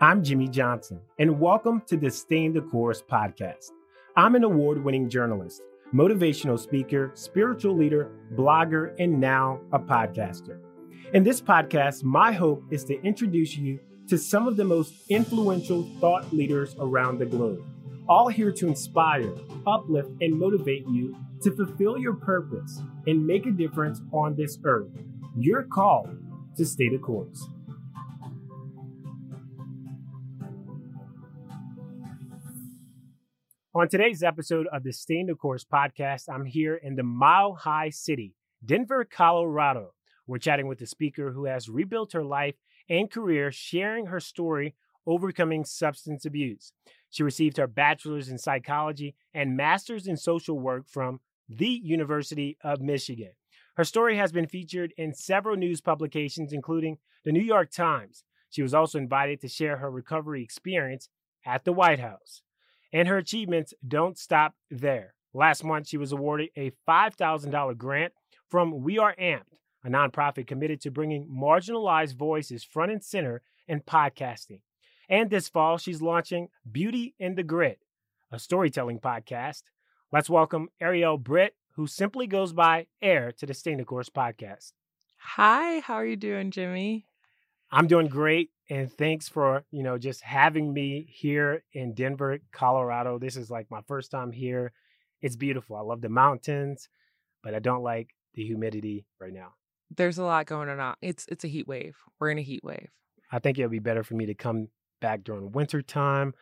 I'm Jimmy Johnson, and welcome to the Stay the Course podcast. I'm an award winning journalist, motivational speaker, spiritual leader, blogger, and now a podcaster. In this podcast, my hope is to introduce you to some of the most influential thought leaders around the globe, all here to inspire, uplift, and motivate you to fulfill your purpose and make a difference on this earth. You're called to stay the course. On today's episode of the Stay the Course podcast, I'm here in the Mile High City, Denver, Colorado. We're chatting with a speaker who has rebuilt her life and career, sharing her story overcoming substance abuse. She received her bachelor's in psychology and master's in social work from the University of Michigan. Her story has been featured in several news publications, including the New York Times. She was also invited to share her recovery experience at the White House. And her achievements don't stop there. Last month, she was awarded a $5,000 grant from We Are Amped, a nonprofit committed to bringing marginalized voices front and center in podcasting. And this fall, she's launching Beauty in the Grit, a storytelling podcast. Let's welcome Ariel Britt, who simply goes by Air, to the the Course podcast. Hi, how are you doing, Jimmy? I'm doing great, and thanks for you know just having me here in Denver, Colorado. This is like my first time here. It's beautiful. I love the mountains, but I don't like the humidity right now there's a lot going on. Uh, it's it's a heat wave. We're in a heat wave. I think it would be better for me to come back during winter time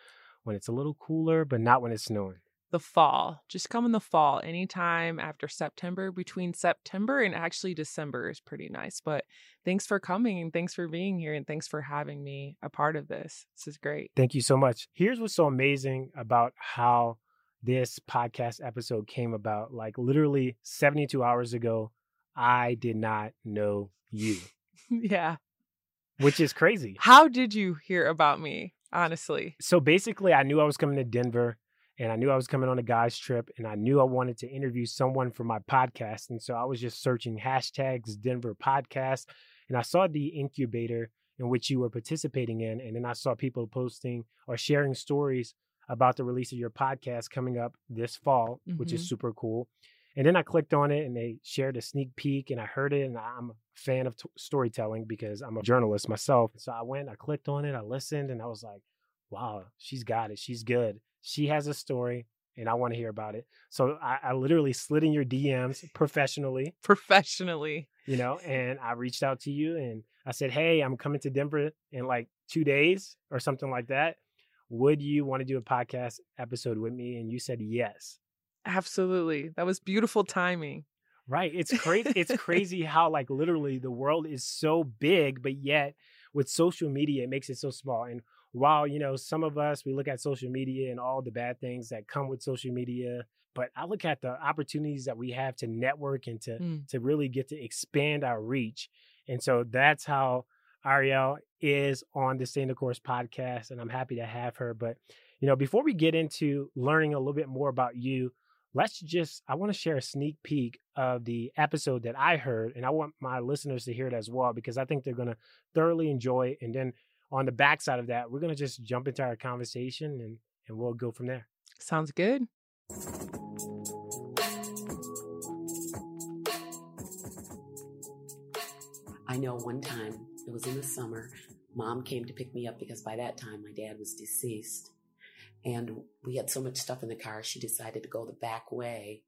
when it's a little cooler, but not when it's snowing. The fall. Just come in the fall. Anytime after September, between September and actually December is pretty nice. But thanks for coming and thanks for being here and thanks for having me a part of this. This is great. Thank you so much. Here's what's so amazing about how this podcast episode came about. Like literally 72 hours ago, I did not know you. yeah. Which is crazy. How did you hear about me, honestly? So basically, I knew I was coming to Denver and I knew I was coming on a guy's trip and I knew I wanted to interview someone for my podcast. And so I was just searching hashtags Denver podcast and I saw the incubator in which you were participating in. And then I saw people posting or sharing stories about the release of your podcast coming up this fall, mm-hmm. which is mm-hmm. super cool. And then I clicked on it and they shared a sneak peek and I heard it. And I'm a fan of t- storytelling because I'm a journalist myself. So I went, I clicked on it, I listened, and I was like, wow, she's got it. She's good. She has a story and I want to hear about it. So I, I, literally slid in your DMs professionally. Professionally. You know, and I reached out to you and I said, hey, I'm coming to Denver in like two days or something like that. Would you want to do a podcast episode with me? And you said yes. Absolutely. That was beautiful timing. Right. It's crazy. it's crazy how like literally the world is so big, but yet with social media, it makes it so small. And while, you know, some of us we look at social media and all the bad things that come with social media, but I look at the opportunities that we have to network and to mm. to really get to expand our reach. And so that's how Ariel is on the Stay the Course podcast, and I'm happy to have her. But you know, before we get into learning a little bit more about you, let's just i want to share a sneak peek of the episode that i heard and i want my listeners to hear it as well because i think they're going to thoroughly enjoy it and then on the backside of that we're going to just jump into our conversation and and we'll go from there. Sounds good. I know one time it was in the summer mom came to pick me up because by that time my dad was deceased and we had so much stuff in the car, she decided to go the back way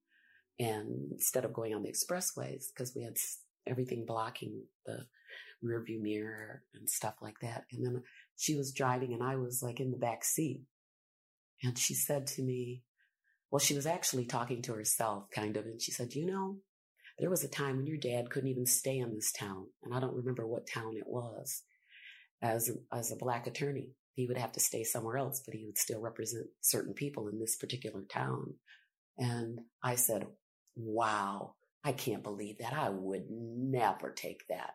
and instead of going on the expressways, because we had everything blocking the rear view mirror and stuff like that. And then she was driving and I was like in the back seat. And she said to me, well, she was actually talking to herself kind of. And she said, you know, there was a time when your dad couldn't even stay in this town. And I don't remember what town it was as, a, as a black attorney he would have to stay somewhere else, but he would still represent certain people in this particular town. And I said, wow, I can't believe that. I would never take that.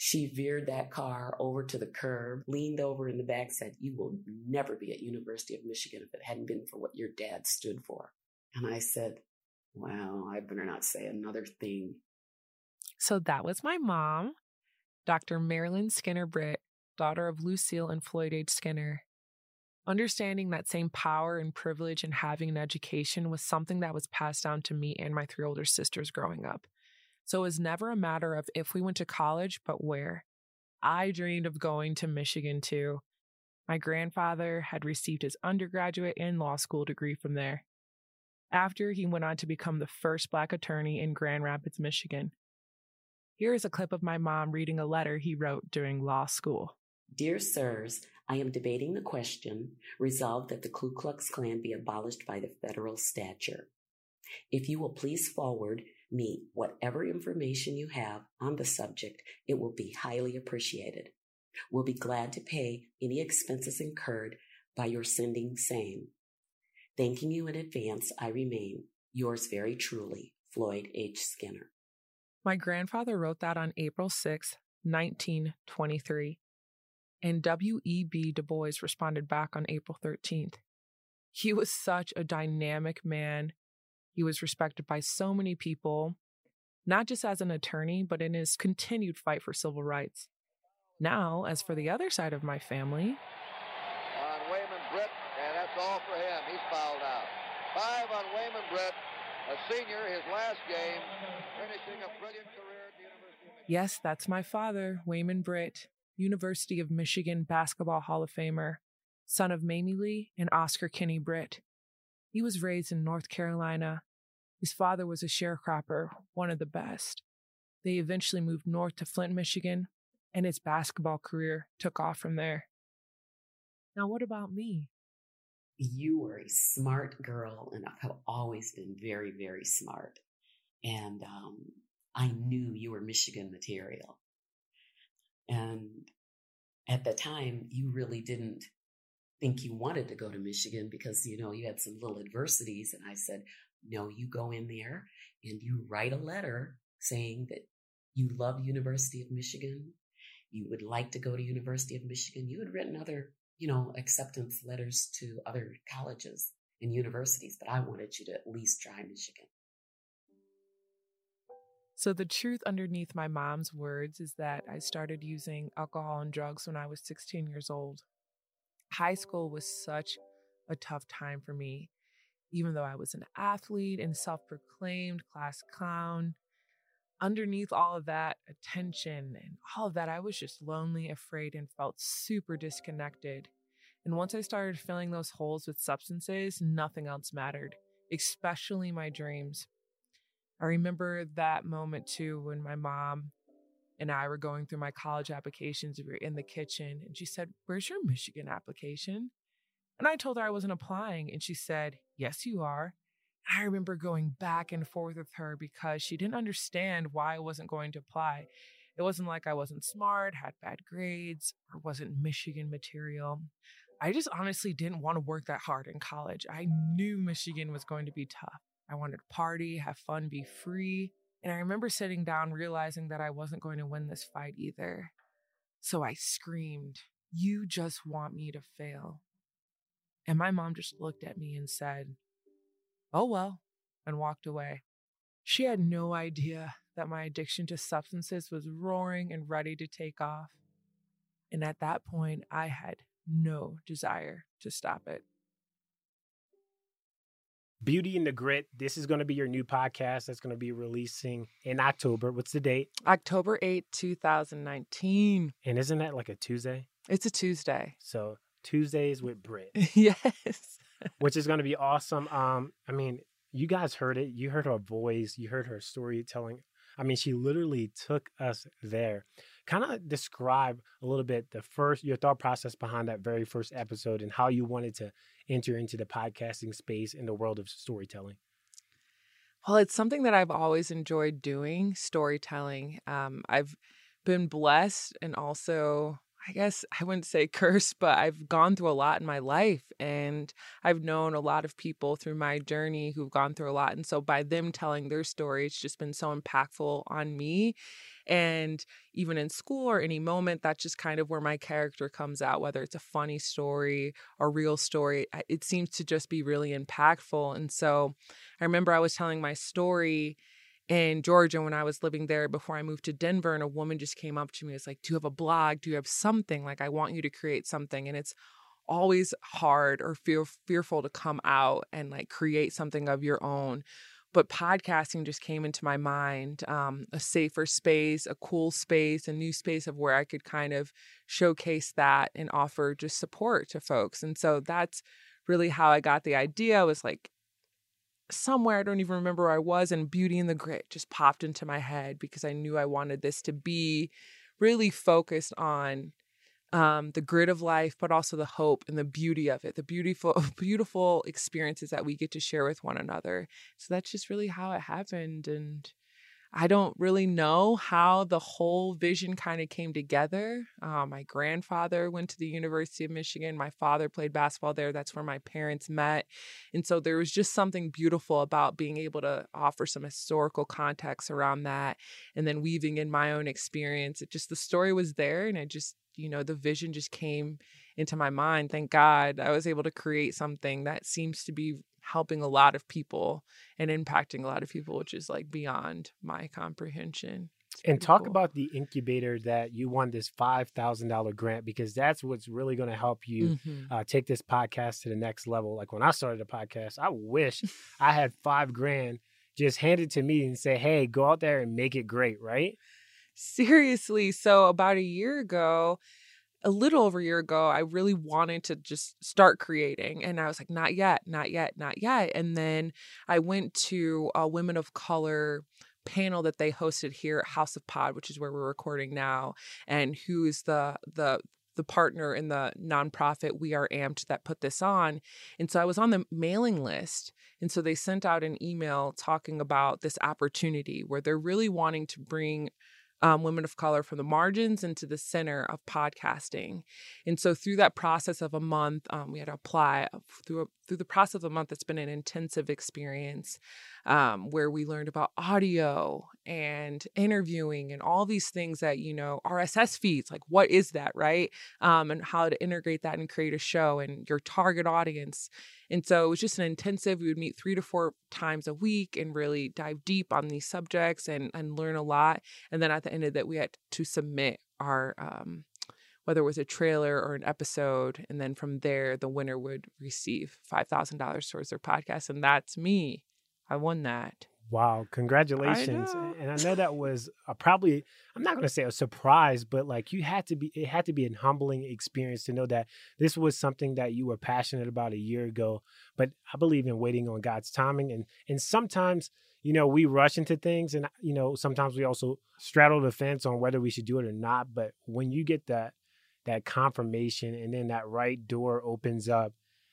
She veered that car over to the curb, leaned over in the back, said, you will never be at University of Michigan if it hadn't been for what your dad stood for. And I said, well, I better not say another thing. So that was my mom, Dr. Marilyn Skinner Britt, daughter of Lucille and Floyd H. Skinner. Understanding that same power and privilege in having an education was something that was passed down to me and my three older sisters growing up. So it was never a matter of if we went to college, but where. I dreamed of going to Michigan too. My grandfather had received his undergraduate and law school degree from there. After, he went on to become the first Black attorney in Grand Rapids, Michigan. Here is a clip of my mom reading a letter he wrote during law school. Dear Sirs, I am debating the question, resolved that the Ku Klux Klan be abolished by the federal stature. If you will please forward me whatever information you have on the subject, it will be highly appreciated. We'll be glad to pay any expenses incurred by your sending same. Thanking you in advance, I remain yours very truly, Floyd H. Skinner. My grandfather wrote that on April 6, 1923 and W.E.B. Du Bois responded back on April 13th. He was such a dynamic man. He was respected by so many people, not just as an attorney, but in his continued fight for civil rights. Now, as for the other side of my family. On Wayman Britt, and that's all for him. He's fouled out. Five on Wayman Britt, a senior, his last game, finishing a brilliant career at the University of Michigan. Yes, that's my father, Wayman Britt. University of Michigan Basketball Hall of Famer, son of Mamie Lee and Oscar Kinney Britt. He was raised in North Carolina. His father was a sharecropper, one of the best. They eventually moved north to Flint, Michigan, and his basketball career took off from there. Now, what about me? You were a smart girl, and I've always been very, very smart. And um, I knew you were Michigan material. And at the time, you really didn't think you wanted to go to Michigan because, you know, you had some little adversities. And I said, no, you go in there and you write a letter saying that you love University of Michigan. You would like to go to University of Michigan. You had written other, you know, acceptance letters to other colleges and universities, but I wanted you to at least try Michigan. So, the truth underneath my mom's words is that I started using alcohol and drugs when I was 16 years old. High school was such a tough time for me, even though I was an athlete and self proclaimed class clown. Underneath all of that attention and all of that, I was just lonely, afraid, and felt super disconnected. And once I started filling those holes with substances, nothing else mattered, especially my dreams. I remember that moment too when my mom and I were going through my college applications. We were in the kitchen and she said, Where's your Michigan application? And I told her I wasn't applying. And she said, Yes, you are. I remember going back and forth with her because she didn't understand why I wasn't going to apply. It wasn't like I wasn't smart, had bad grades, or wasn't Michigan material. I just honestly didn't want to work that hard in college. I knew Michigan was going to be tough. I wanted to party, have fun, be free. And I remember sitting down realizing that I wasn't going to win this fight either. So I screamed, You just want me to fail. And my mom just looked at me and said, Oh well, and walked away. She had no idea that my addiction to substances was roaring and ready to take off. And at that point, I had no desire to stop it. Beauty and the Grit. This is going to be your new podcast that's going to be releasing in October. What's the date? October 8, 2019. And isn't that like a Tuesday? It's a Tuesday. So Tuesdays with Britt. yes. which is going to be awesome. Um, I mean, you guys heard it. You heard her voice. You heard her storytelling. I mean, she literally took us there. Kind of describe a little bit the first, your thought process behind that very first episode and how you wanted to enter into the podcasting space in the world of storytelling. Well, it's something that I've always enjoyed doing storytelling. Um, I've been blessed and also I guess I wouldn't say curse, but I've gone through a lot in my life and I've known a lot of people through my journey who've gone through a lot. And so by them telling their story, it's just been so impactful on me. And even in school or any moment, that's just kind of where my character comes out, whether it's a funny story or real story. It seems to just be really impactful. And so I remember I was telling my story in Georgia when I was living there before I moved to Denver. And a woman just came up to me. It's like, Do you have a blog? Do you have something? Like, I want you to create something. And it's always hard or feel fearful to come out and like create something of your own. But podcasting just came into my mind um, a safer space, a cool space, a new space of where I could kind of showcase that and offer just support to folks. And so that's really how I got the idea was like somewhere I don't even remember where I was and Beauty and the Grit just popped into my head because I knew I wanted this to be really focused on um, the grit of life, but also the hope and the beauty of it, the beautiful, beautiful experiences that we get to share with one another. So that's just really how it happened. And I don't really know how the whole vision kind of came together. Uh, my grandfather went to the University of Michigan. My father played basketball there. That's where my parents met. And so there was just something beautiful about being able to offer some historical context around that and then weaving in my own experience. It just, the story was there and it just, you know, the vision just came into my mind. Thank God I was able to create something that seems to be helping a lot of people and impacting a lot of people, which is like beyond my comprehension. And talk cool. about the incubator that you won this five thousand dollar grant because that's what's really going to help you mm-hmm. uh, take this podcast to the next level. Like when I started the podcast, I wish I had five grand just handed to me and say, "Hey, go out there and make it great," right? Seriously. So about a year ago, a little over a year ago, I really wanted to just start creating. And I was like, not yet, not yet, not yet. And then I went to a women of color panel that they hosted here at House of Pod, which is where we're recording now, and who is the the the partner in the nonprofit We Are Amped that put this on. And so I was on the mailing list. And so they sent out an email talking about this opportunity where they're really wanting to bring um, women of color from the margins into the center of podcasting. And so through that process of a month, um, we had to apply uh, through a, through the process of a month. It's been an intensive experience um, where we learned about audio and interviewing and all these things that you know RSS feeds. Like what is that, right? Um, and how to integrate that and create a show and your target audience and so it was just an intensive, we would meet three to four times a week and really dive deep on these subjects and, and learn a lot. And then at the end of that, we had to submit our, um, whether it was a trailer or an episode. And then from there, the winner would receive $5,000 towards their podcast. And that's me. I won that. Wow, congratulations. I and I know that was a, probably I'm not going to say a surprise, but like you had to be it had to be an humbling experience to know that this was something that you were passionate about a year ago. But I believe in waiting on God's timing and and sometimes you know, we rush into things and you know, sometimes we also straddle the fence on whether we should do it or not, but when you get that that confirmation and then that right door opens up,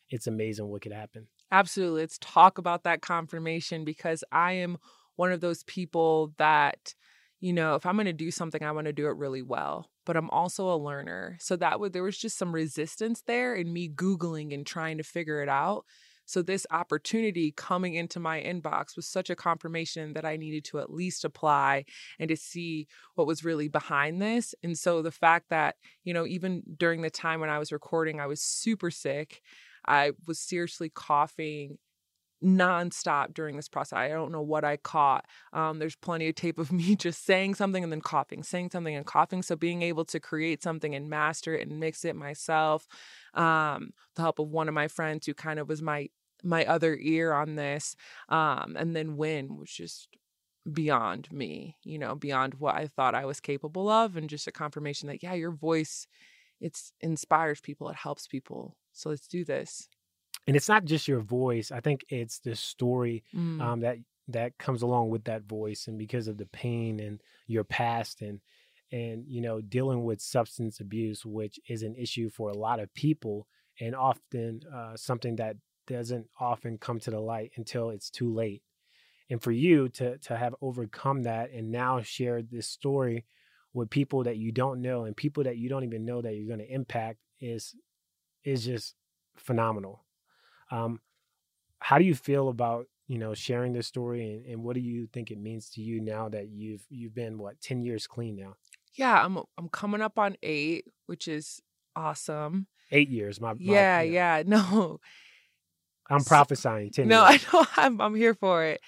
it's amazing what could happen. Absolutely. Let's talk about that confirmation because I am one of those people that, you know, if I'm going to do something, I want to do it really well. But I'm also a learner. So that would, there was just some resistance there in me Googling and trying to figure it out. So this opportunity coming into my inbox was such a confirmation that I needed to at least apply and to see what was really behind this. And so the fact that, you know, even during the time when I was recording, I was super sick. I was seriously coughing nonstop during this process. I don't know what I caught. Um, there's plenty of tape of me just saying something and then coughing, saying something and coughing. So being able to create something and master it and mix it myself, um, the help of one of my friends who kind of was my my other ear on this, um, and then win was just beyond me, you know, beyond what I thought I was capable of, and just a confirmation that yeah, your voice, it's inspires people, it helps people so let's do this. And it's not just your voice. I think it's the story mm. um, that that comes along with that voice, and because of the pain and your past and and you know dealing with substance abuse, which is an issue for a lot of people, and often uh, something that doesn't often come to the light until it's too late. And for you to to have overcome that and now share this story with people that you don't know and people that you don't even know that you're going to impact is is just phenomenal. Um, how do you feel about you know sharing this story, and, and what do you think it means to you now that you've you've been what ten years clean now? Yeah, I'm I'm coming up on eight, which is awesome. Eight years, my, my yeah, yeah, no. I'm prophesying ten. No, years. I know. I'm I'm here for it.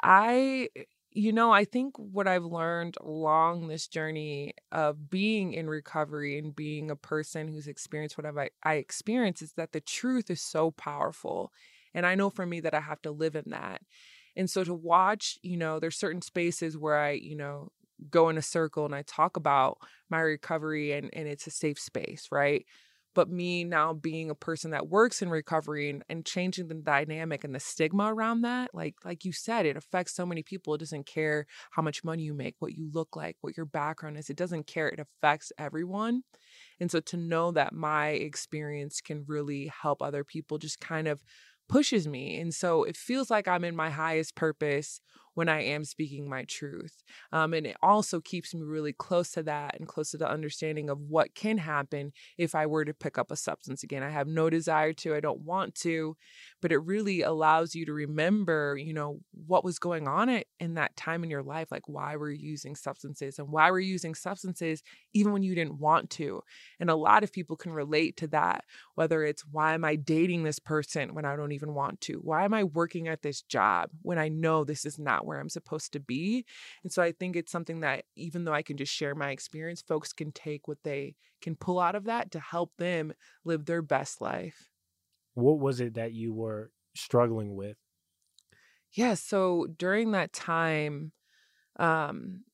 I You know, I think what I've learned along this journey of being in recovery and being a person who's experienced whatever I, I experience is that the truth is so powerful. And I know for me that I have to live in that. And so to watch, you know, there's certain spaces where I, you know, go in a circle and I talk about my recovery and, and it's a safe space, right? But me now being a person that works in recovery and, and changing the dynamic and the stigma around that like like you said it affects so many people. It doesn't care how much money you make what you look like what your background is. It doesn't care. It affects everyone. And so to know that my experience can really help other people just kind of pushes me. And so it feels like i'm in my highest purpose when I am speaking my truth. Um, and it also keeps me really close to that and close to the understanding of what can happen if I were to pick up a substance again. I have no desire to, I don't want to, but it really allows you to remember, you know, what was going on at, in that time in your life, like why we're using substances and why we're using substances even when you didn't want to. And a lot of people can relate to that, whether it's why am I dating this person when I don't even want to? Why am I working at this job when I know this is not where I'm supposed to be? And so I think it's something that even though I can just share my experience, folks can take what they can pull out of that to help them live their best life what was it that you were struggling with? Yeah, so during that time, um,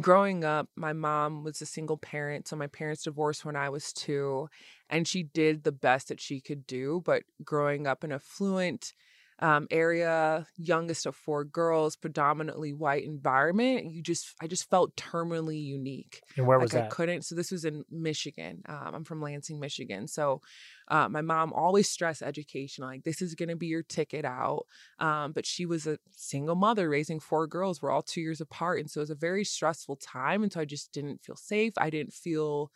growing up, my mom was a single parent. So my parents divorced when I was two, and she did the best that she could do. But growing up in a fluent um, area, youngest of four girls, predominantly white environment. You just, I just felt terminally unique. And where was like that? I couldn't. So this was in Michigan. Um, I'm from Lansing, Michigan. So uh, my mom always stressed education. Like this is going to be your ticket out. Um, but she was a single mother raising four girls. We're all two years apart, and so it was a very stressful time. And so I just didn't feel safe. I didn't feel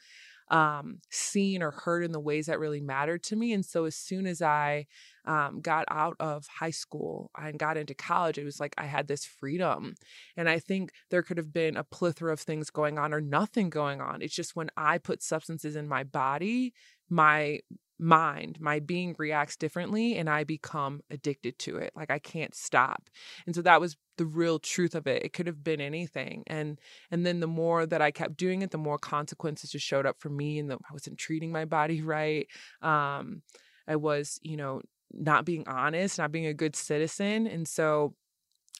um, seen or heard in the ways that really mattered to me. And so as soon as I um, got out of high school and got into college, it was like I had this freedom. And I think there could have been a plethora of things going on or nothing going on. It's just when I put substances in my body, my mind my being reacts differently and i become addicted to it like i can't stop and so that was the real truth of it it could have been anything and and then the more that i kept doing it the more consequences just showed up for me and the, i wasn't treating my body right um i was you know not being honest not being a good citizen and so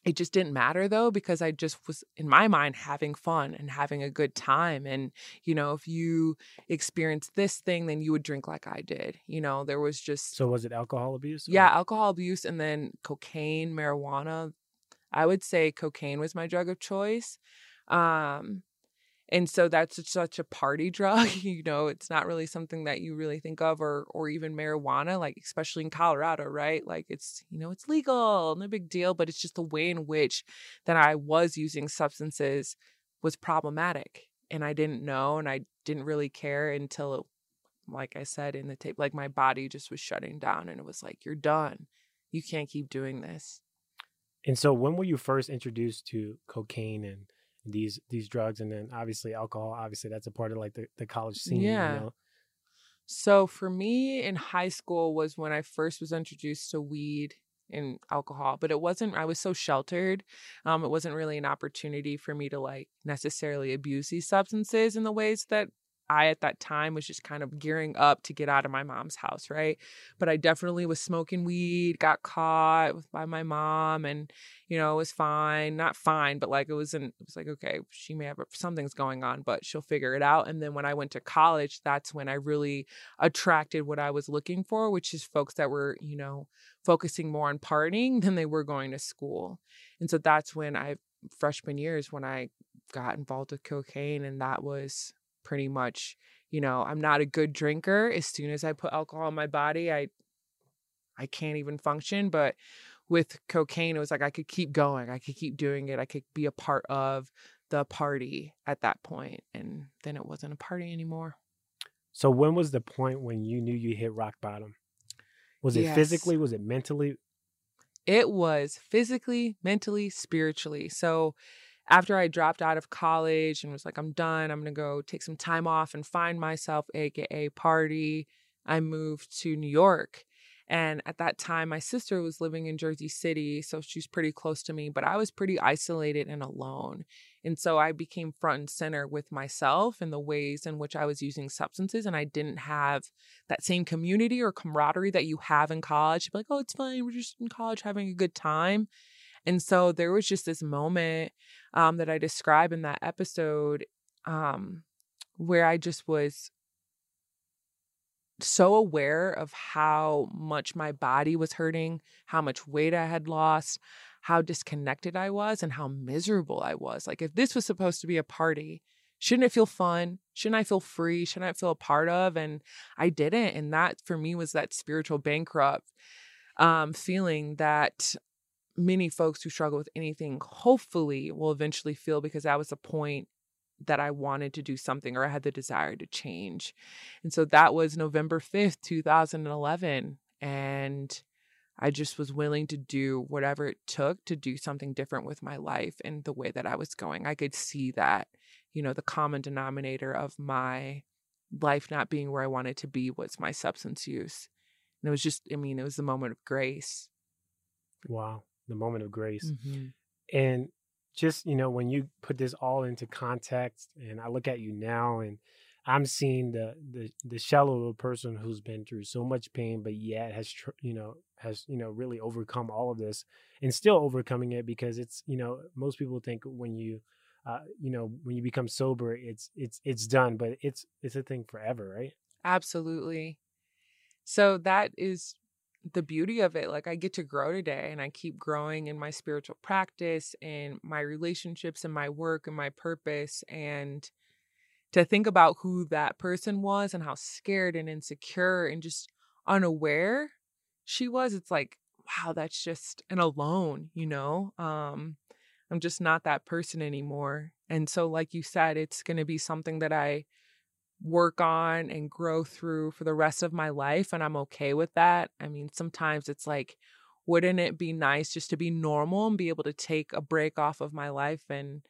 it just didn't matter though because i just was in my mind having fun and having a good time and you know if you experience this thing then you would drink like i did you know there was just so was it alcohol abuse or? yeah alcohol abuse and then cocaine marijuana i would say cocaine was my drug of choice um and so that's such a party drug you know it's not really something that you really think of or or even marijuana like especially in colorado right? Like it's you know it's legal no big deal but it's just the way in which that i was using substances was problematic and i didn't know and i didn't really care until it, like i said in the tape like my body just was shutting down and it was like you're done. You can't keep doing this. And so when were you first introduced to cocaine and these these drugs and then obviously alcohol obviously that's a part of like the, the college scene yeah you know? so for me in high school was when i first was introduced to weed and alcohol but it wasn't i was so sheltered um it wasn't really an opportunity for me to like necessarily abuse these substances in the ways that I at that time was just kind of gearing up to get out of my mom's house, right? But I definitely was smoking weed, got caught by my mom, and you know, it was fine. Not fine, but like it wasn't it was like, okay, she may have something's going on, but she'll figure it out. And then when I went to college, that's when I really attracted what I was looking for, which is folks that were, you know, focusing more on partying than they were going to school. And so that's when I freshman years when I got involved with cocaine and that was pretty much, you know, I'm not a good drinker. As soon as I put alcohol in my body, I I can't even function, but with cocaine it was like I could keep going. I could keep doing it. I could be a part of the party at that point and then it wasn't a party anymore. So when was the point when you knew you hit rock bottom? Was it yes. physically? Was it mentally? It was physically, mentally, spiritually. So after I dropped out of college and was like, I'm done, I'm gonna go take some time off and find myself, aka party, I moved to New York. And at that time, my sister was living in Jersey City, so she's pretty close to me, but I was pretty isolated and alone. And so I became front and center with myself and the ways in which I was using substances. And I didn't have that same community or camaraderie that you have in college. You'd be like, oh, it's fine. We're just in college having a good time. And so there was just this moment um, that I describe in that episode um, where I just was so aware of how much my body was hurting, how much weight I had lost, how disconnected I was, and how miserable I was. Like, if this was supposed to be a party, shouldn't it feel fun? Shouldn't I feel free? Shouldn't I feel a part of? And I didn't. And that for me was that spiritual bankrupt um, feeling that many folks who struggle with anything hopefully will eventually feel because that was the point that I wanted to do something or I had the desire to change. And so that was November 5th, 2011. And I just was willing to do whatever it took to do something different with my life and the way that I was going. I could see that, you know, the common denominator of my life not being where I wanted to be was my substance use. And it was just, I mean, it was the moment of grace. Wow. The moment of grace. Mm-hmm. And just you know when you put this all into context and i look at you now and i'm seeing the the, the shallow of a person who's been through so much pain but yet has tr- you know has you know really overcome all of this and still overcoming it because it's you know most people think when you uh, you know when you become sober it's it's it's done but it's it's a thing forever right absolutely so that is the beauty of it like i get to grow today and i keep growing in my spiritual practice and my relationships and my work and my purpose and to think about who that person was and how scared and insecure and just unaware she was it's like wow that's just and alone you know? Um i'm just not that person anymore and so like you said it's going to be something that i work on and grow through for the rest of my life. And I'm okay with that. I mean, sometimes it's like, wouldn't it be nice just to be normal and be able to take a break off of my life and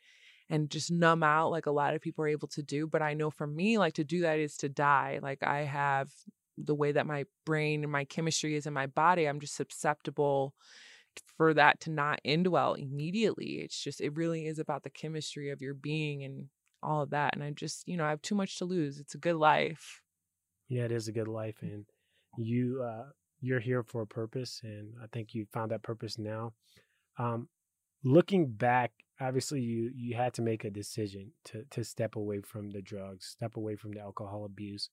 and just numb out like a lot of people are able to do but i know for me like to do that is to die like i have the way that my brain and my chemistry is in my body i'm just susceptible for that to not end well immediately it's just it really is about the chemistry of your being and all of that. And I just, you know, I have too much to lose. It's a good life. Yeah, it is a good life. And you, uh, you're here for a purpose. And I think you found that purpose now. Um, looking back, obviously you, you had to make a decision to, to step away from the drugs, step away from the alcohol abuse.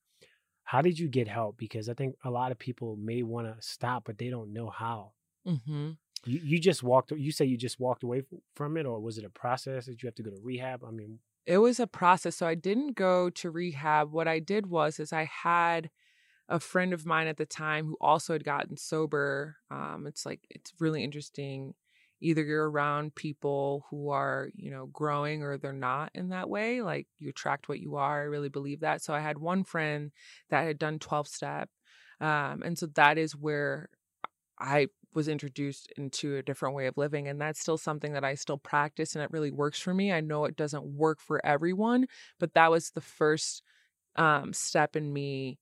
How did you get help? Because I think a lot of people may want to stop, but they don't know how. Mm-hmm. You, you just walked. You say you just walked away from it, or was it a process? Did you have to go to rehab? I mean, it was a process. So I didn't go to rehab. What I did was is I had a friend of mine at the time who also had gotten sober. Um, it's like it's really interesting. Either you're around people who are, you know, growing or they're not in that way. Like you attract what you are. I really believe that. So I had one friend that had done 12 step. Um, and so that is where I was introduced into a different way of living and that's still something that I still practice and it really works for me. I know it doesn't work for everyone, but that was the first um, step in me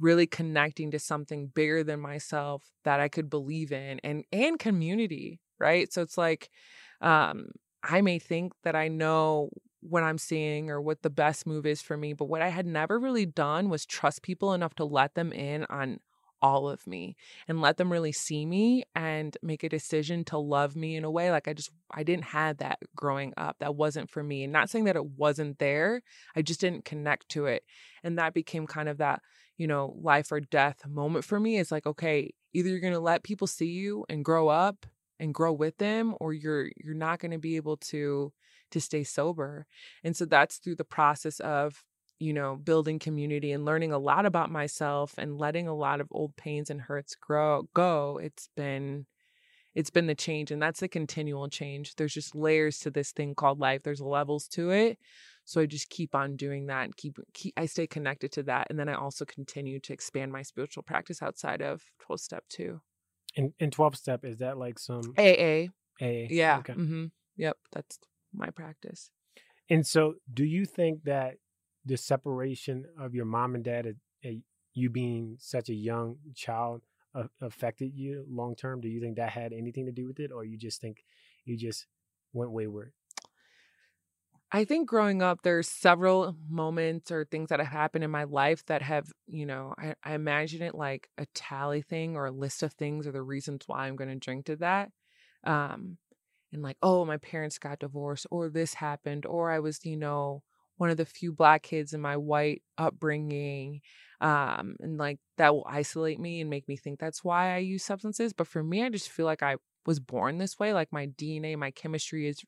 really connecting to something bigger than myself that I could believe in and and community, right? So it's like um I may think that I know what I'm seeing or what the best move is for me, but what I had never really done was trust people enough to let them in on all of me and let them really see me and make a decision to love me in a way like I just I didn't have that growing up that wasn't for me and not saying that it wasn't there I just didn't connect to it and that became kind of that you know life or death moment for me it's like okay either you're going to let people see you and grow up and grow with them or you're you're not going to be able to to stay sober and so that's through the process of you know, building community and learning a lot about myself and letting a lot of old pains and hurts grow go, it's been it's been the change and that's a continual change. There's just layers to this thing called life. There's levels to it. So I just keep on doing that and keep, keep I stay connected to that. And then I also continue to expand my spiritual practice outside of 12 step too. In in 12 step, is that like some AA? AA. Yeah. Okay. Mm-hmm. Yep. That's my practice. And so do you think that the separation of your mom and dad, uh, you being such a young child, uh, affected you long term? Do you think that had anything to do with it, or you just think you just went wayward? I think growing up, there's several moments or things that have happened in my life that have, you know, I, I imagine it like a tally thing or a list of things or the reasons why I'm going to drink to that. Um, and like, oh, my parents got divorced or this happened or I was, you know, one of the few black kids in my white upbringing. Um, and like that will isolate me and make me think that's why I use substances. But for me, I just feel like I was born this way. Like my DNA, my chemistry is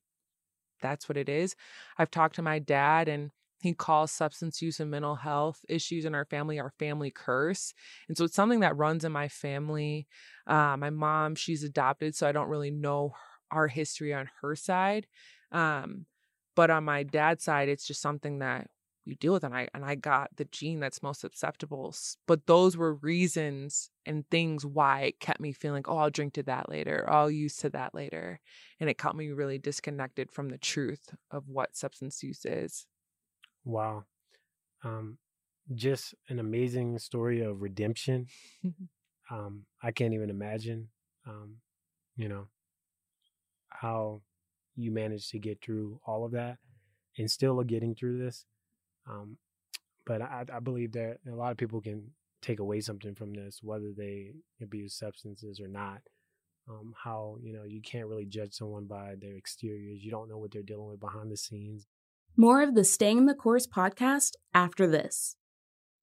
that's what it is. I've talked to my dad and he calls substance use and mental health issues in our family our family curse. And so it's something that runs in my family. Uh, my mom, she's adopted, so I don't really know our history on her side. Um, but on my dad's side, it's just something that you deal with and I and I got the gene that's most susceptible. But those were reasons and things why it kept me feeling, oh, I'll drink to that later, or I'll use to that later. And it kept me really disconnected from the truth of what substance use is. Wow. Um, just an amazing story of redemption. um, I can't even imagine um, you know, how you managed to get through all of that and still are getting through this. Um, but I, I believe that a lot of people can take away something from this, whether they abuse substances or not. Um, how you know you can't really judge someone by their exteriors. You don't know what they're dealing with behind the scenes. More of the Staying the Course podcast after this.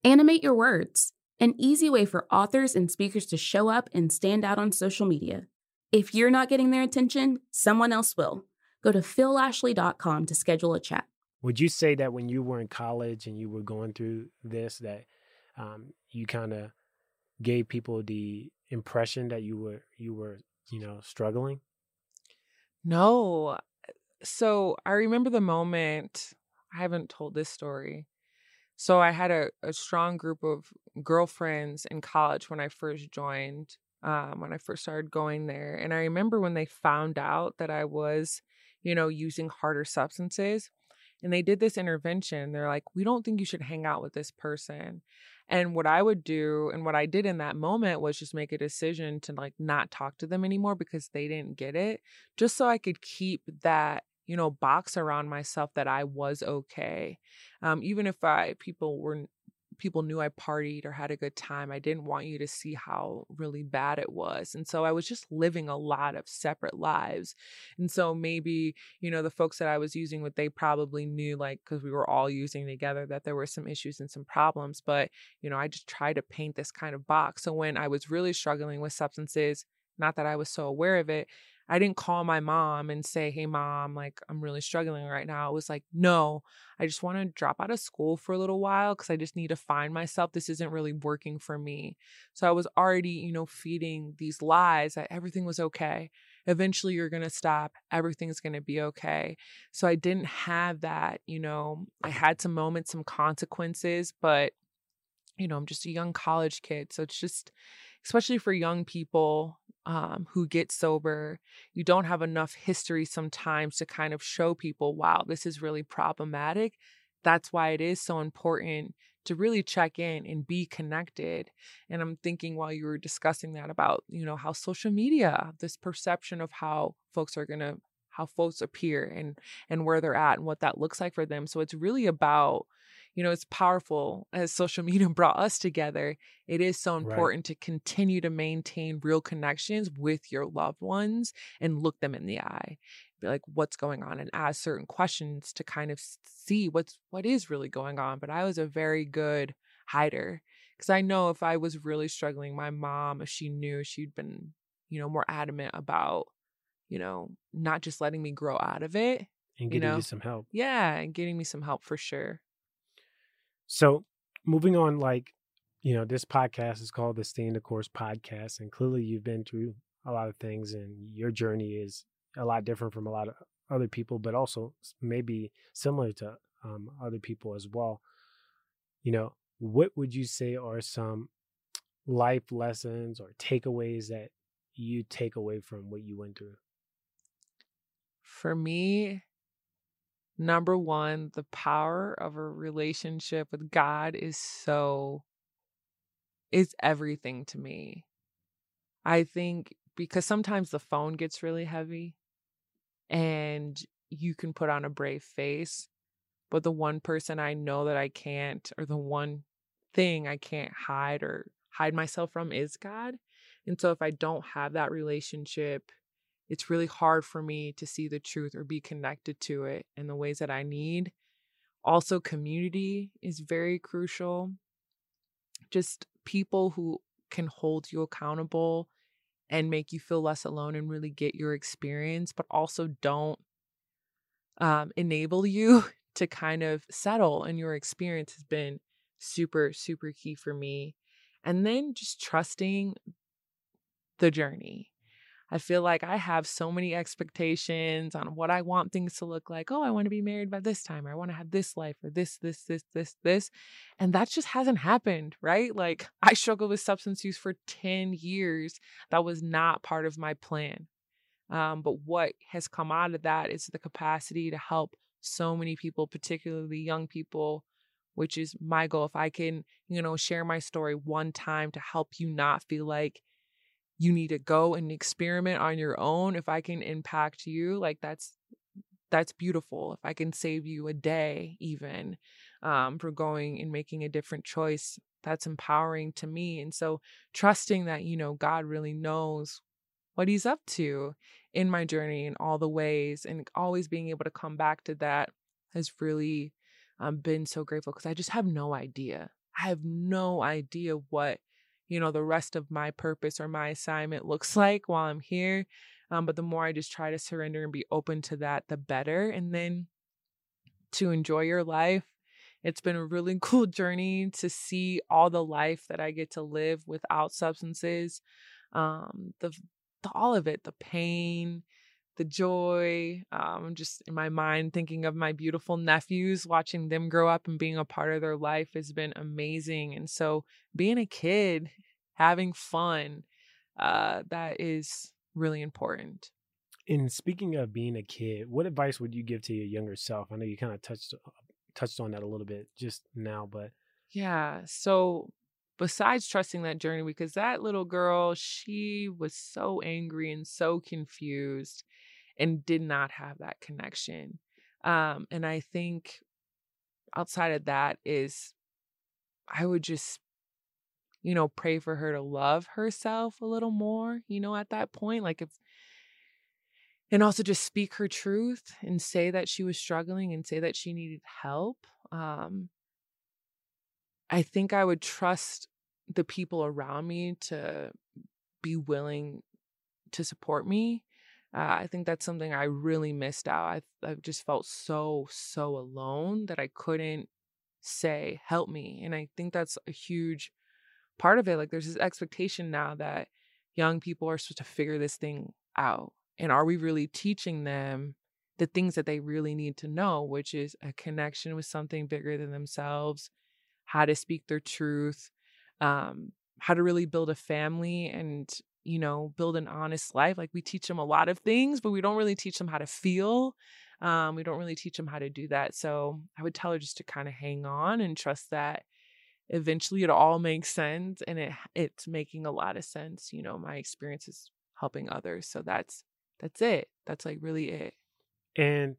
Animate your words, an easy way for authors and speakers to show up and stand out on social media. If you're not getting their attention, someone else will. Go to phillashley.com to schedule a chat. Would you say that when you were in college and you were going through this, that um, you kind of gave people the impression that you were you were you know struggling? No. So I remember the moment. I haven't told this story. So I had a, a strong group of girlfriends in college when I first joined, um, when I first started going there. And I remember when they found out that I was, you know, using harder substances, and they did this intervention. They're like, we don't think you should hang out with this person. And what I would do and what I did in that moment was just make a decision to like not talk to them anymore because they didn't get it, just so I could keep that you know box around myself that I was okay. Um, even if I people were people knew I partied or had a good time. I didn't want you to see how really bad it was. And so I was just living a lot of separate lives. And so maybe, you know, the folks that I was using with, they probably knew, like, because we were all using together, that there were some issues and some problems. But, you know, I just tried to paint this kind of box. So when I was really struggling with substances, not that I was so aware of it, I didn't call my mom and say, Hey, mom, like, I'm really struggling right now. It was like, No, I just want to drop out of school for a little while because I just need to find myself. This isn't really working for me. So I was already, you know, feeding these lies that everything was okay. Eventually, you're going to stop. Everything's going to be okay. So I didn't have that, you know, I had some moments, some consequences, but, you know, I'm just a young college kid. So it's just, especially for young people um, who get sober, you don't have enough history sometimes to kind of show people, wow, this is really problematic. That's why it is so important to really check in and be connected. And I'm thinking while you were discussing that about, you know, how social media, this perception of how folks are going to how folks appear and and where they're at and what that looks like for them. So it's really about you know, it's powerful as social media brought us together. It is so important right. to continue to maintain real connections with your loved ones and look them in the eye. Be like, what's going on? And ask certain questions to kind of see what's what is really going on. But I was a very good hider. Because I know if I was really struggling, my mom, if she knew, she'd been, you know, more adamant about, you know, not just letting me grow out of it. And getting you, know? you some help. Yeah, and getting me some help for sure. So moving on, like, you know, this podcast is called the Staying the Course podcast. And clearly you've been through a lot of things and your journey is a lot different from a lot of other people, but also maybe similar to um, other people as well. You know, what would you say are some life lessons or takeaways that you take away from what you went through? For me, number one, the power of a relationship with God is so, is everything to me. I think because sometimes the phone gets really heavy and you can put on a brave face, but the one person I know that I can't, or the one thing I can't hide or hide myself from is God. And so if I don't have that relationship, it's really hard for me to see the truth or be connected to it in the ways that I need. Also, community is very crucial. Just people who can hold you accountable and make you feel less alone and really get your experience, but also don't um, enable you to kind of settle. And your experience has been super, super key for me. And then just trusting the journey. I feel like I have so many expectations on what I want things to look like. Oh, I want to be married by this time, or I want to have this life, or this, this, this, this, this. And that just hasn't happened, right? Like I struggled with substance use for 10 years. That was not part of my plan. Um, but what has come out of that is the capacity to help so many people, particularly young people, which is my goal. If I can, you know, share my story one time to help you not feel like you need to go and experiment on your own if i can impact you like that's that's beautiful if i can save you a day even um, for going and making a different choice that's empowering to me and so trusting that you know god really knows what he's up to in my journey in all the ways and always being able to come back to that has really um, been so grateful because i just have no idea. I have no idea what you know, the rest of my purpose or my assignment looks like while I'm here. Um, but the more I just try to surrender and be open to that, the better. And then to enjoy your life. It's been a really cool journey to see all the life that I get to live without substances. Um, the, the all of it, the pain, the joy. Um, just in my mind, thinking of my beautiful nephews, watching them grow up and being a part of their life has been amazing. And so, being a kid, having fun, uh, that is really important. And speaking of being a kid, what advice would you give to your younger self? I know you kind of touched uh, touched on that a little bit just now, but yeah. So besides trusting that journey, because that little girl, she was so angry and so confused and did not have that connection. Um, and I think outside of that is I would just, you know, pray for her to love herself a little more, you know, at that point. Like if, and also just speak her truth and say that she was struggling and say that she needed help. Um, I think I would trust the people around me to be willing to support me uh, I think that's something I really missed out. I I just felt so so alone that I couldn't say help me, and I think that's a huge part of it. Like there's this expectation now that young people are supposed to figure this thing out, and are we really teaching them the things that they really need to know, which is a connection with something bigger than themselves, how to speak their truth, um, how to really build a family and you know, build an honest life. Like we teach them a lot of things, but we don't really teach them how to feel. Um, we don't really teach them how to do that. So I would tell her just to kind of hang on and trust that eventually it all makes sense and it it's making a lot of sense. You know, my experience is helping others. So that's that's it. That's like really it. And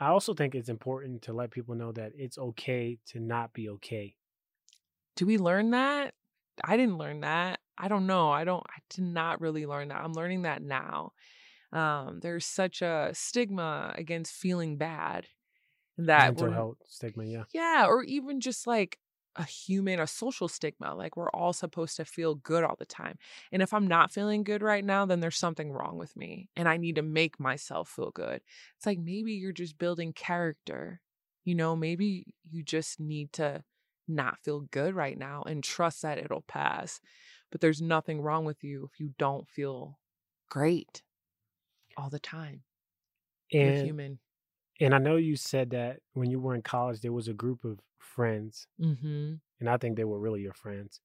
I also think it's important to let people know that it's okay to not be okay. Do we learn that? I didn't learn that. I don't know. I don't, I did not really learn that. I'm learning that now. Um, there's such a stigma against feeling bad that mental health stigma, yeah. Yeah. Or even just like a human, a social stigma. Like we're all supposed to feel good all the time. And if I'm not feeling good right now, then there's something wrong with me and I need to make myself feel good. It's like maybe you're just building character. You know, maybe you just need to not feel good right now and trust that it'll pass. But there's nothing wrong with you if you don't feel great all the time. And, You're human. And I know you said that when you were in college, there was a group of friends, mm-hmm. and I think they were really your friends,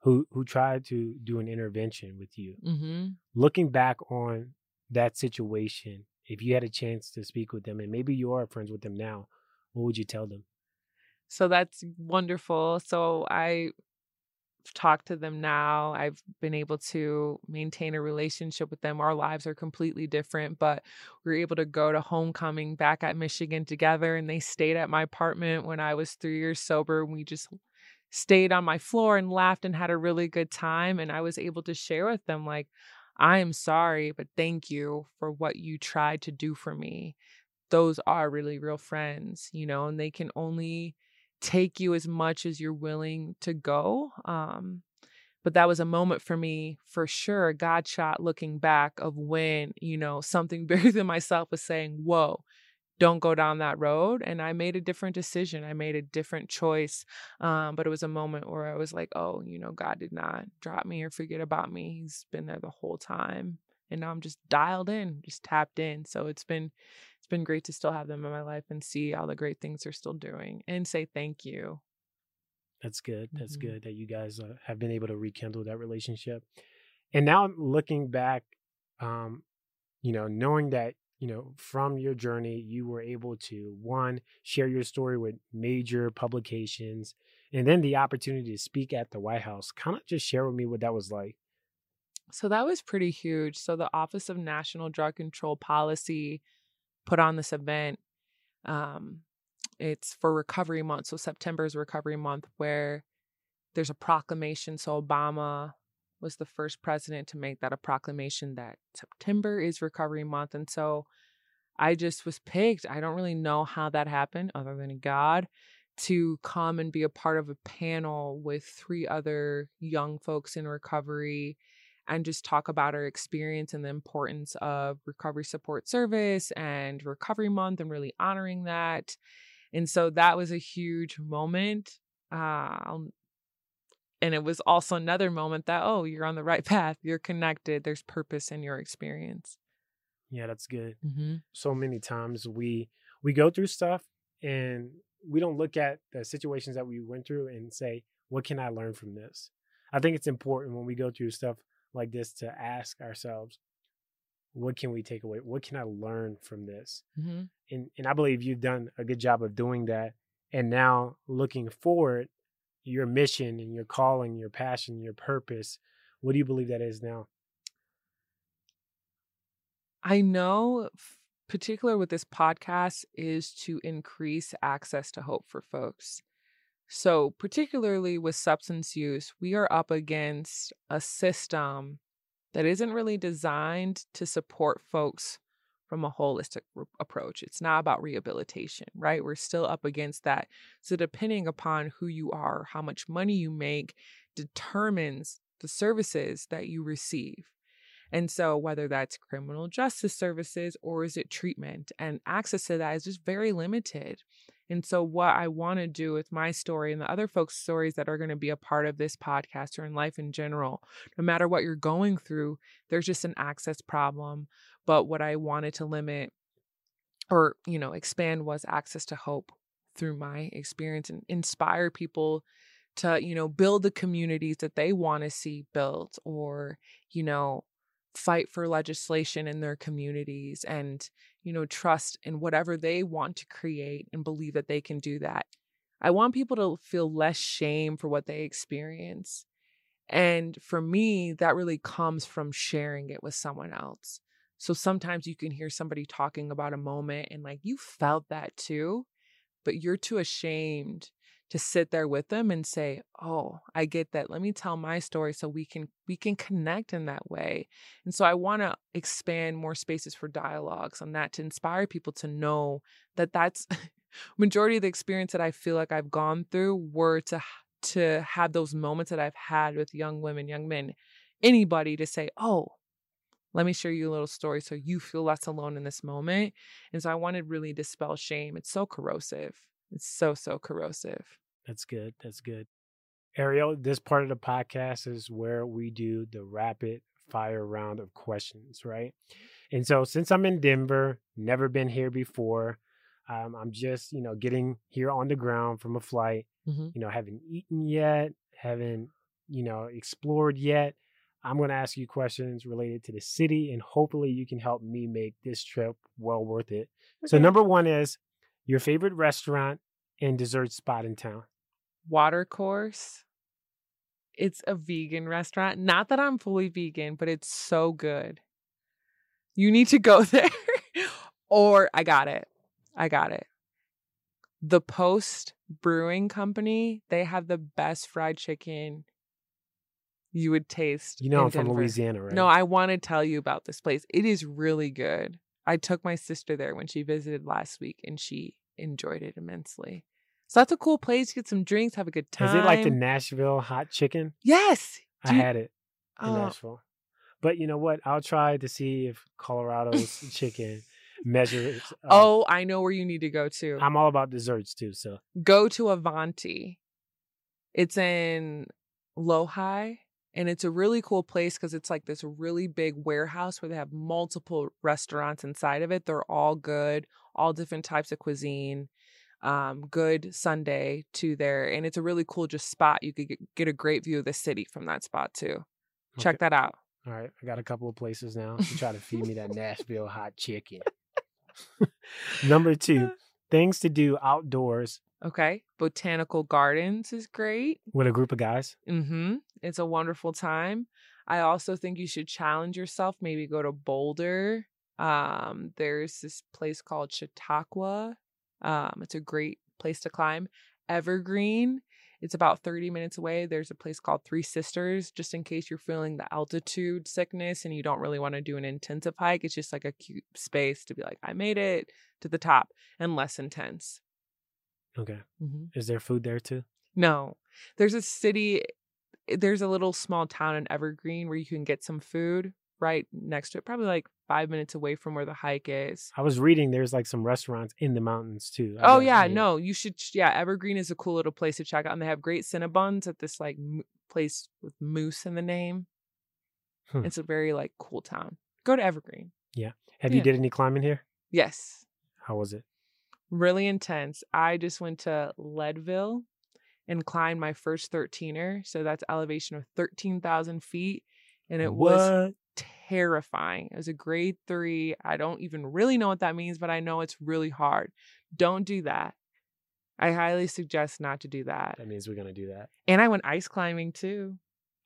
who who tried to do an intervention with you. Mm-hmm. Looking back on that situation, if you had a chance to speak with them, and maybe you are friends with them now, what would you tell them? So that's wonderful. So I talked to them now. I've been able to maintain a relationship with them. Our lives are completely different, but we were able to go to homecoming back at Michigan together. And they stayed at my apartment when I was three years sober. We just stayed on my floor and laughed and had a really good time. And I was able to share with them, like, I am sorry, but thank you for what you tried to do for me. Those are really real friends, you know, and they can only take you as much as you're willing to go. Um, but that was a moment for me for sure a god shot looking back of when you know something bigger than myself was saying whoa don't go down that road. And I made a different decision. I made a different choice. Um, but it was a moment where I was like, oh, you know, God did not drop me or forget about me. He's been there the whole time. And now I'm just dialed in, just tapped in. So it's been it's been great to still have them in my life and see all the great things they're still doing and say thank you. That's good. That's mm-hmm. good that you guys uh, have been able to rekindle that relationship. And now looking back, um, you know, knowing that you know, from your journey, you were able to one, share your story with major publications, and then the opportunity to speak at the White House. Kind of just share with me what that was like. So that was pretty huge. So the Office of National Drug Control Policy put on this event. Um, it's for Recovery Month. So September is Recovery Month, where there's a proclamation. So Obama was the first president to make that a proclamation that September is Recovery Month. And so I just was picked. I don't really know how that happened other than God to come and be a part of a panel with three other young folks in recovery and just talk about our experience and the importance of recovery support service and recovery month and really honoring that. And so that was a huge moment. Uh, and it was also another moment that oh you're on the right path you're connected there's purpose in your experience yeah that's good mm-hmm. so many times we we go through stuff and we don't look at the situations that we went through and say what can i learn from this i think it's important when we go through stuff like this to ask ourselves what can we take away what can i learn from this mm-hmm. and and i believe you've done a good job of doing that and now looking forward your mission and your calling, your passion, your purpose. What do you believe that is now? I know, particular with this podcast, is to increase access to hope for folks. So, particularly with substance use, we are up against a system that isn't really designed to support folks from a holistic re- approach. It's not about rehabilitation, right? We're still up against that. So, depending upon who you are, how much money you make determines the services that you receive. And so, whether that's criminal justice services or is it treatment, and access to that is just very limited. And so, what I want to do with my story and the other folks' stories that are going to be a part of this podcast or in life in general, no matter what you're going through, there's just an access problem. But what I wanted to limit or, you know, expand was access to hope through my experience and inspire people to, you know, build the communities that they want to see built or, you know, fight for legislation in their communities and, you know, trust in whatever they want to create and believe that they can do that. I want people to feel less shame for what they experience. And for me, that really comes from sharing it with someone else. So sometimes you can hear somebody talking about a moment and like you felt that too, but you're too ashamed to sit there with them and say, "Oh, I get that. Let me tell my story so we can we can connect in that way." And so I want to expand more spaces for dialogues on that to inspire people to know that that's majority of the experience that I feel like I've gone through were to to have those moments that I've had with young women, young men, anybody to say, "Oh, let me share you a little story so you feel less alone in this moment." And so I wanted really dispel shame. It's so corrosive. It's so so corrosive. That's good. That's good. Ariel, this part of the podcast is where we do the rapid fire round of questions, right? And so, since I'm in Denver, never been here before, um, I'm just, you know, getting here on the ground from a flight, mm-hmm. you know, haven't eaten yet, haven't, you know, explored yet. I'm going to ask you questions related to the city, and hopefully, you can help me make this trip well worth it. Okay. So, number one is your favorite restaurant and dessert spot in town. Watercourse It's a vegan restaurant. Not that I'm fully vegan, but it's so good. You need to go there. or I got it. I got it. The Post Brewing Company, they have the best fried chicken you would taste. You know I'm from Louisiana, right? No, I want to tell you about this place. It is really good. I took my sister there when she visited last week and she enjoyed it immensely. So that's a cool place. Get some drinks, have a good time. Is it like the Nashville hot chicken? Yes. I had it in Oh, Nashville. But you know what? I'll try to see if Colorado's chicken measures. uh, oh, I know where you need to go to. I'm all about desserts too. So go to Avanti. It's in Lohi, and it's a really cool place because it's like this really big warehouse where they have multiple restaurants inside of it. They're all good, all different types of cuisine. Um, good Sunday to there, and it's a really cool just spot. You could get, get a great view of the city from that spot too. Check okay. that out. All right, I got a couple of places now to try to feed me that Nashville hot chicken. Number two, things to do outdoors Okay, botanical gardens is great. with a group of guys. Mm-hmm. It's a wonderful time. I also think you should challenge yourself. Maybe go to Boulder. Um, there's this place called Chautauqua. Um, it's a great place to climb. Evergreen. It's about 30 minutes away. There's a place called Three Sisters, just in case you're feeling the altitude sickness and you don't really want to do an intensive hike. It's just like a cute space to be like, I made it to the top and less intense. Okay. Mm-hmm. Is there food there too? No. There's a city, eh, there's a little small town in Evergreen where you can get some food right next to it, probably like five minutes away from where the hike is. I was reading there's like some restaurants in the mountains too. I Oh, yeah. No, you should. Yeah. Evergreen is a cool little place to check out. And they have great Cinnabons at this like m- place with moose in the name. Hmm. It's a very like cool town. Go to Evergreen. Yeah. Have you did any climbing here? Yes. How was it? really intense. I just went to Leadville and climbed my first 13er. So that's elevation of 13,000 feet. And it was terrifying. It was a grade three. I don't even really know what that means, but I know it's really hard. Don't do that. I highly suggest not to do that. That means we're gonna do that. And I went ice climbing too.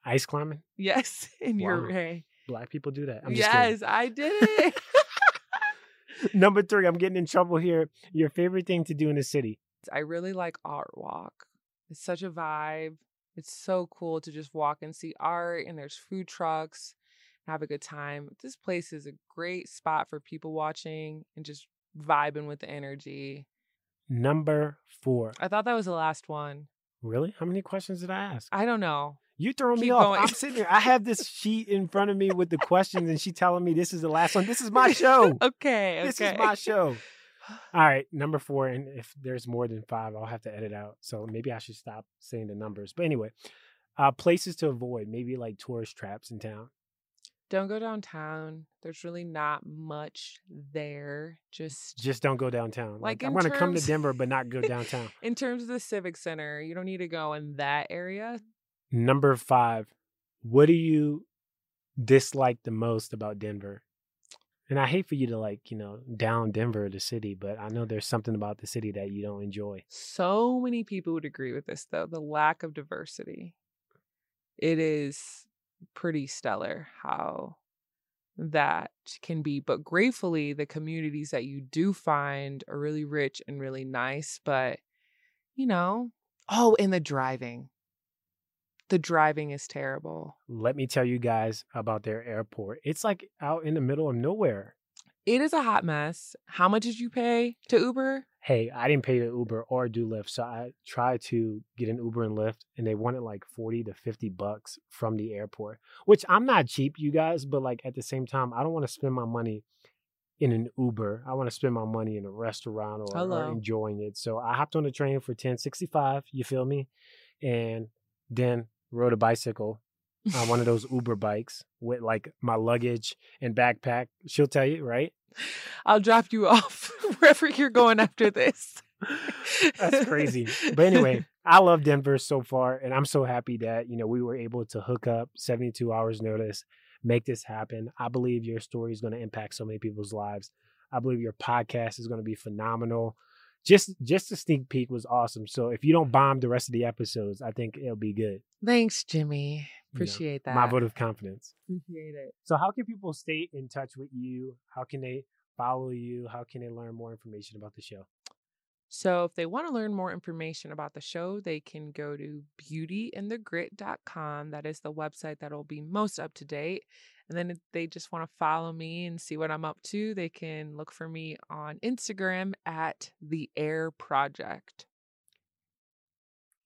Ice climbing? Yes, in your Wow. way. Black people do that. I'm just kidding. Yes, I did it. Number three, I'm getting in trouble here. Your favorite thing to do in the city? I really like art walk. It's such a vibe. It's so cool to just walk and see art, and there's food trucks, have a good time. This place is a great spot for people watching and just vibing with the energy. Number four. I thought that was the last one. Really? How many questions did I ask? I don't know. You throwing me off. going. I'm sitting here. I have this sheet in front of me with the questions, and she telling me this is the last one. This is my show. Okay, okay. This is my show. All right, number four. And if there's more than five, I'll have to edit out. So maybe I should stop saying the numbers. But anyway, uh, places to avoid, maybe like tourist traps in town. Don't go downtown. There's really not much there. Just Just don't go downtown. Like, Like, I'm going to come to Denver, but not go downtown. in terms of the civic center, you don't need to go in that area. number five. What do you dislike the most about Denver? And I hate for you to like, you know, down Denver, the city, but I know there's something about the city that you don't enjoy. So many people would agree with this, though the lack of diversity. It is pretty stellar how that can be. But gratefully, the communities that you do find are really rich and really nice. But, you know, oh, and the driving. The driving is terrible. Let me tell you guys about their airport. It's like out in the middle of nowhere. It is a hot mess. How much did you pay to Uber? Hey, I didn't pay the Uber or do Lyft, so I tried to get an Uber and Lyft, and they wanted like 40 to 50 bucks from the airport, which I'm not cheap, you guys, but like at the same time, I don't want to spend my money in an Uber. I want to spend my money in a restaurant oh, or, or enjoying it. So I hopped on the train for 1065, you feel me? And then rode a bicycle on one of those Uber bikes with like my luggage and backpack. She'll tell you, right? I'll drop you off wherever you're going after this. That's crazy. But anyway, I love Denver so far, and I'm so happy that you know we were able to hook up 72 hours notice, make this happen. I believe your story is going to impact so many people's lives. I believe your podcast is going to be phenomenal. just just the sneak peek was awesome. So if you don't mm-hmm. bomb the rest of the episodes, I think it'll be good. Thanks, Jimmy. You know, Appreciate that. My vote of confidence. Appreciate it. So how can people stay in touch with you? How can they follow you? How can they learn more information about the show? So, if they want to learn more information about the show, they can go to beautyandthegrit.com. That is the website that will be most up to date. And then if they just want to follow me and see what I'm up to, they can look for me on Instagram at the Air Project.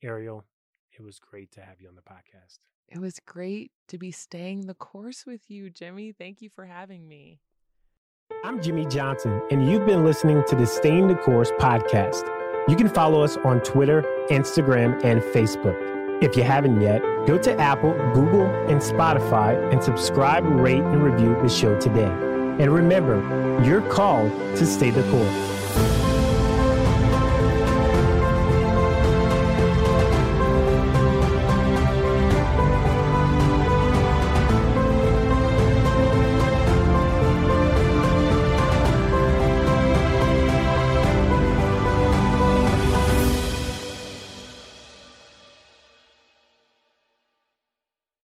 Ariel, it was great to have you on the podcast. It was great to be staying the course with you, Jimmy. Thank you for having me. I'm Jimmy Johnson, and you've been listening to the Staying the Course podcast. You can follow us on Twitter, Instagram, and Facebook. If you haven't yet, go to Apple, Google, and Spotify and subscribe, rate, and review the show today. And remember, you're called to stay the course.